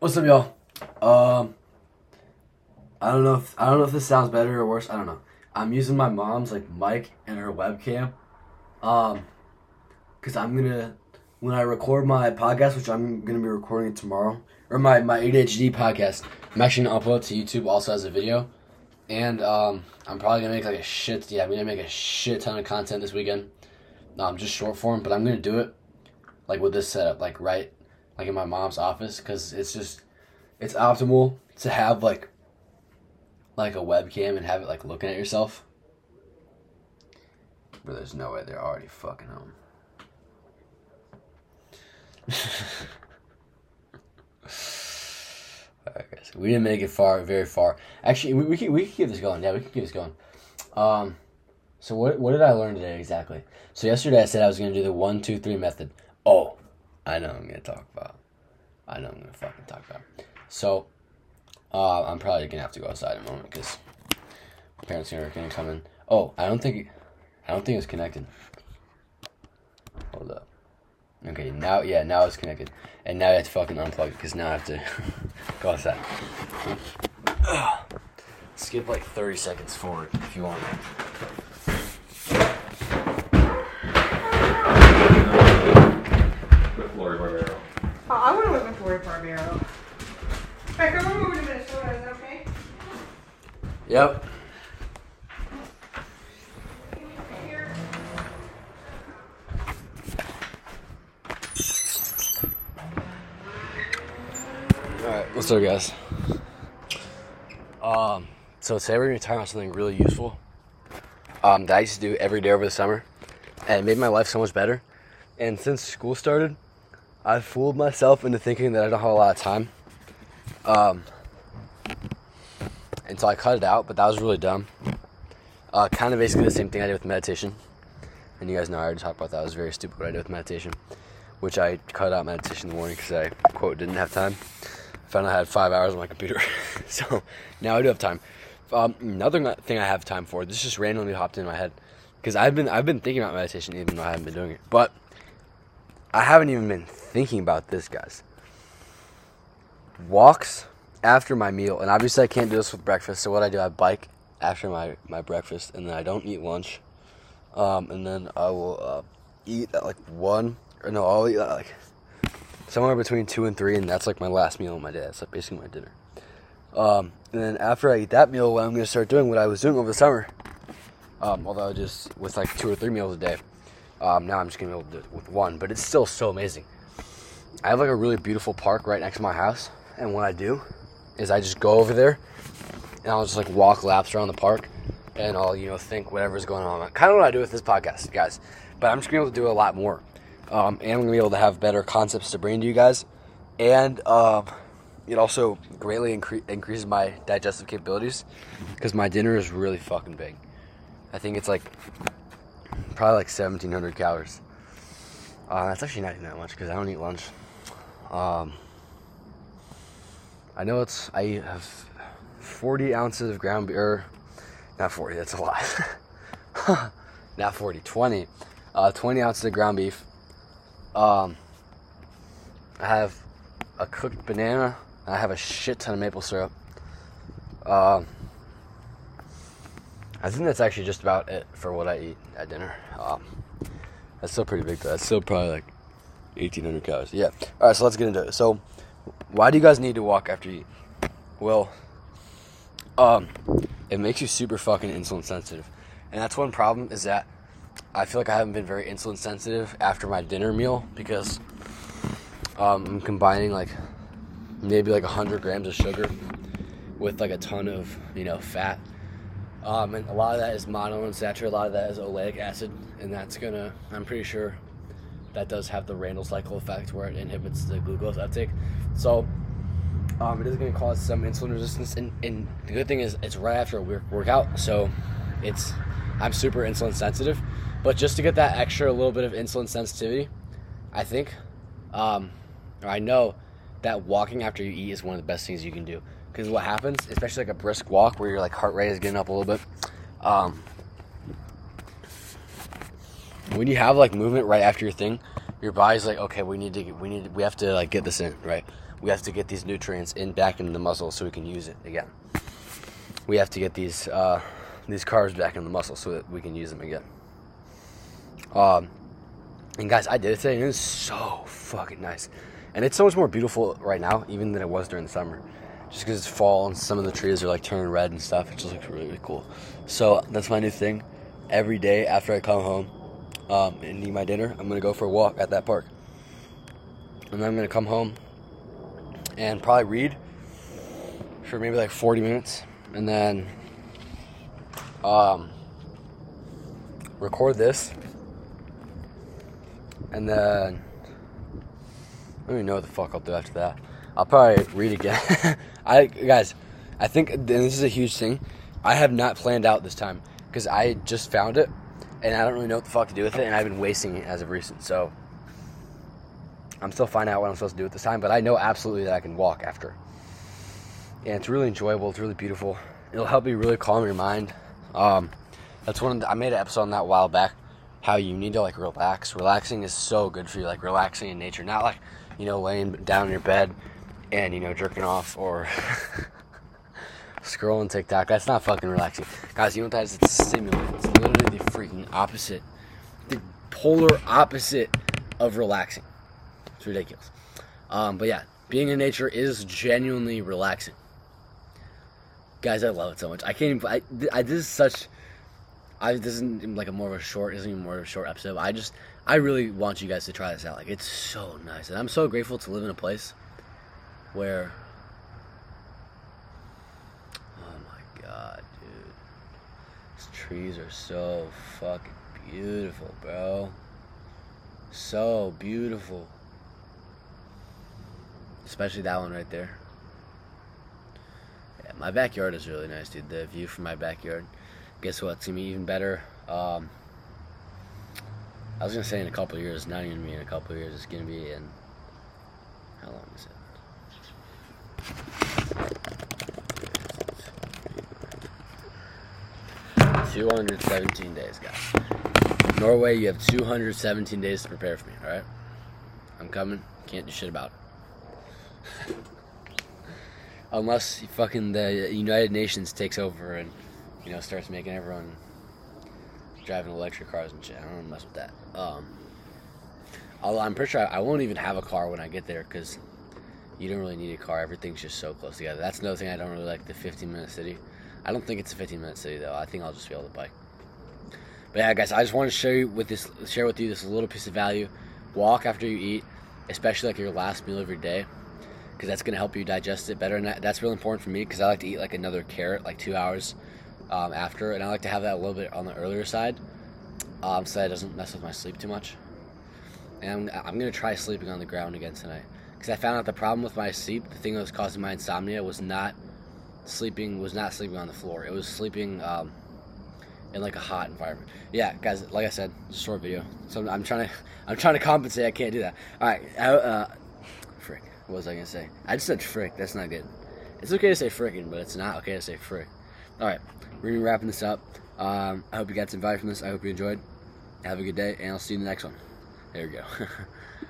What's up, y'all? Um, I don't know if I don't know if this sounds better or worse. I don't know. I'm using my mom's like mic and her webcam, um, because I'm gonna when I record my podcast, which I'm gonna be recording it tomorrow, or my my ADHD podcast. I'm actually gonna upload to YouTube also as a video, and um, I'm probably gonna make like a shit. Yeah, I'm gonna make a shit ton of content this weekend. I'm just short form, but I'm gonna do it like with this setup, like right, like in my mom's office, because it's just it's optimal to have like like a webcam and have it like looking at yourself. But there's no way they're already fucking home. Alright, guys. We didn't make it far, very far. Actually, we, we can we can keep this going. Yeah, we can keep this going. Um, so what what did I learn today exactly? So yesterday I said I was gonna do the one two three method. Oh, I know I'm gonna talk about. I know I'm gonna fucking talk about. So, uh, I'm probably gonna have to go outside in a moment because my parents are gonna come in. Oh, I don't think, I don't think it's connected. Hold up. Okay, now yeah, now it's connected, and now I have to fucking unplug it because now I have to go outside. Skip like thirty seconds forward if you want. With Lori Barbero. Oh, I Minnesota. Is that okay? Yep. Alright, what's up, guys? Um, so today we're gonna talk about something really useful um, that I used to do every day over the summer, and it made my life so much better. And since school started, I fooled myself into thinking that I don't have a lot of time. Um, and so I cut it out, but that was really dumb. Uh, kind of basically the same thing I did with meditation. And you guys know I already talked about that. It was very stupid what I did with meditation, which I cut out meditation in the morning because I, quote, didn't have time. I Found I had five hours on my computer. so now I do have time. Um, another thing I have time for, this just randomly hopped in my head because I've been I've been thinking about meditation even though I haven't been doing it. But I haven't even been thinking about this, guys. Walks after my meal, and obviously I can't do this with breakfast. So what I do, I bike after my my breakfast, and then I don't eat lunch, um, and then I will uh, eat at like one or no, I'll eat at like somewhere between two and three, and that's like my last meal of my day. That's like basically my dinner. Um, and then after I eat that meal, I'm gonna start doing, what I was doing over the summer, um, although just with like two or three meals a day. Um, now I'm just gonna be able to do it with one, but it's still so amazing. I have like a really beautiful park right next to my house, and what I do is I just go over there and I'll just like walk laps around the park, and I'll you know think whatever's going on. Kind of what I do with this podcast, guys. But I'm just gonna be able to do a lot more, um, and I'm gonna be able to have better concepts to bring to you guys, and um, it also greatly incre- increases my digestive capabilities because my dinner is really fucking big. I think it's like probably like 1700 calories. Uh, that's actually not even that much because I don't eat lunch. Um, I know it's I have 40 ounces of ground beer. Not 40, that's a lot. not 40, 20. Uh, 20 ounces of ground beef. Um, I have a cooked banana. I have a shit ton of maple syrup. Um, I think that's actually just about it for what I eat at dinner. Um, that's still pretty big though. That's still probably like 1800 calories. Yeah. All right, so let's get into it. So, why do you guys need to walk after you eat? Well, um, it makes you super fucking insulin sensitive, and that's one problem is that I feel like I haven't been very insulin sensitive after my dinner meal because um, I'm combining like maybe like 100 grams of sugar with like a ton of you know fat um, and a lot of that is monounsaturated, a lot of that is oleic acid, and that's gonna, I'm pretty sure that does have the Randle cycle effect where it inhibits the glucose uptake. So, um, it is gonna cause some insulin resistance, and, and the good thing is it's right after a work- workout, so it's, I'm super insulin sensitive, but just to get that extra little bit of insulin sensitivity, I think, um, I know that walking after you eat is one of the best things you can do. Because what happens, especially like a brisk walk where your like heart rate is getting up a little bit, um, when you have like movement right after your thing, your body's like, okay, we need to, get, we need, we have to like get this in, right? we have to get these nutrients in back into the muscle so we can use it again. We have to get these uh, these carbs back in the muscle so that we can use them again. Um, and guys, I did it today, and it was so fucking nice. And it's so much more beautiful right now, even than it was during the summer. Just because it's fall and some of the trees are like turning red and stuff. It just looks really, really cool. So that's my new thing. Every day after I come home um, and eat my dinner, I'm gonna go for a walk at that park. And then I'm gonna come home and probably read for maybe like 40 minutes, and then um, record this, and then I don't even know what the fuck I'll do after that. I'll probably read again. I guys, I think this is a huge thing. I have not planned out this time because I just found it, and I don't really know what the fuck to do with it, and I've been wasting it as of recent. So I'm still finding out what I'm supposed to do at this time, but I know absolutely that I can walk after. And it's really enjoyable. It's really beautiful. It'll help you really calm your mind. Um, that's one. The, I made an episode on that a while back. How you need to like relax. Relaxing is so good for you. Like relaxing in nature, not like you know laying down in your bed and you know jerking off or scrolling TikTok. That's not fucking relaxing, guys. You know what that is? It's. It's literally the freaking opposite, the polar opposite of relaxing. It's ridiculous. Um, but yeah, being in nature is genuinely relaxing. Guys, I love it so much. I can't even. I, I this is such. I this isn't like a more of a short. Isn't even more of a short episode. I just. I really want you guys to try this out. Like it's so nice, and I'm so grateful to live in a place where. Oh my god, dude! These trees are so fucking beautiful, bro. So beautiful. Especially that one right there. Yeah, my backyard is really nice, dude. The view from my backyard. Guess what? It's gonna be even better. Um, I was gonna say in a couple years, not even me in a couple years. It's gonna be in. How long is it? Two hundred seventeen days, guys. Norway, you have two hundred seventeen days to prepare for me. All right, I'm coming. Can't do shit about it. Unless fucking the United Nations takes over and you know starts making everyone driving electric cars and shit. I don't want to mess with that. Um, although I'm pretty sure I, I won't even have a car when I get there because you don't really need a car. Everything's just so close together. That's another thing I don't really like the 15 minute city. I don't think it's a 15 minute city though. I think I'll just be able to bike. But yeah, guys, I just want to share you with this, share with you this little piece of value. Walk after you eat, especially like your last meal of your day, because that's gonna help you digest it better. And that, that's really important for me because I like to eat like another carrot like two hours um, after, and I like to have that a little bit on the earlier side, um, so that it doesn't mess with my sleep too much. And I'm, I'm gonna try sleeping on the ground again tonight because I found out the problem with my sleep, the thing that was causing my insomnia, was not sleeping was not sleeping on the floor. It was sleeping um, in like a hot environment. Yeah, guys, like I said, short video. So I'm trying to I'm trying to compensate. I can't do that. All right, uh, frick. What was I gonna say? I just said frick. That's not good. It's okay to say fricking, but it's not okay to say frick. All right, we're gonna be wrapping this up. Um, I hope you got some value from this. I hope you enjoyed. Have a good day, and I'll see you in the next one. There we go.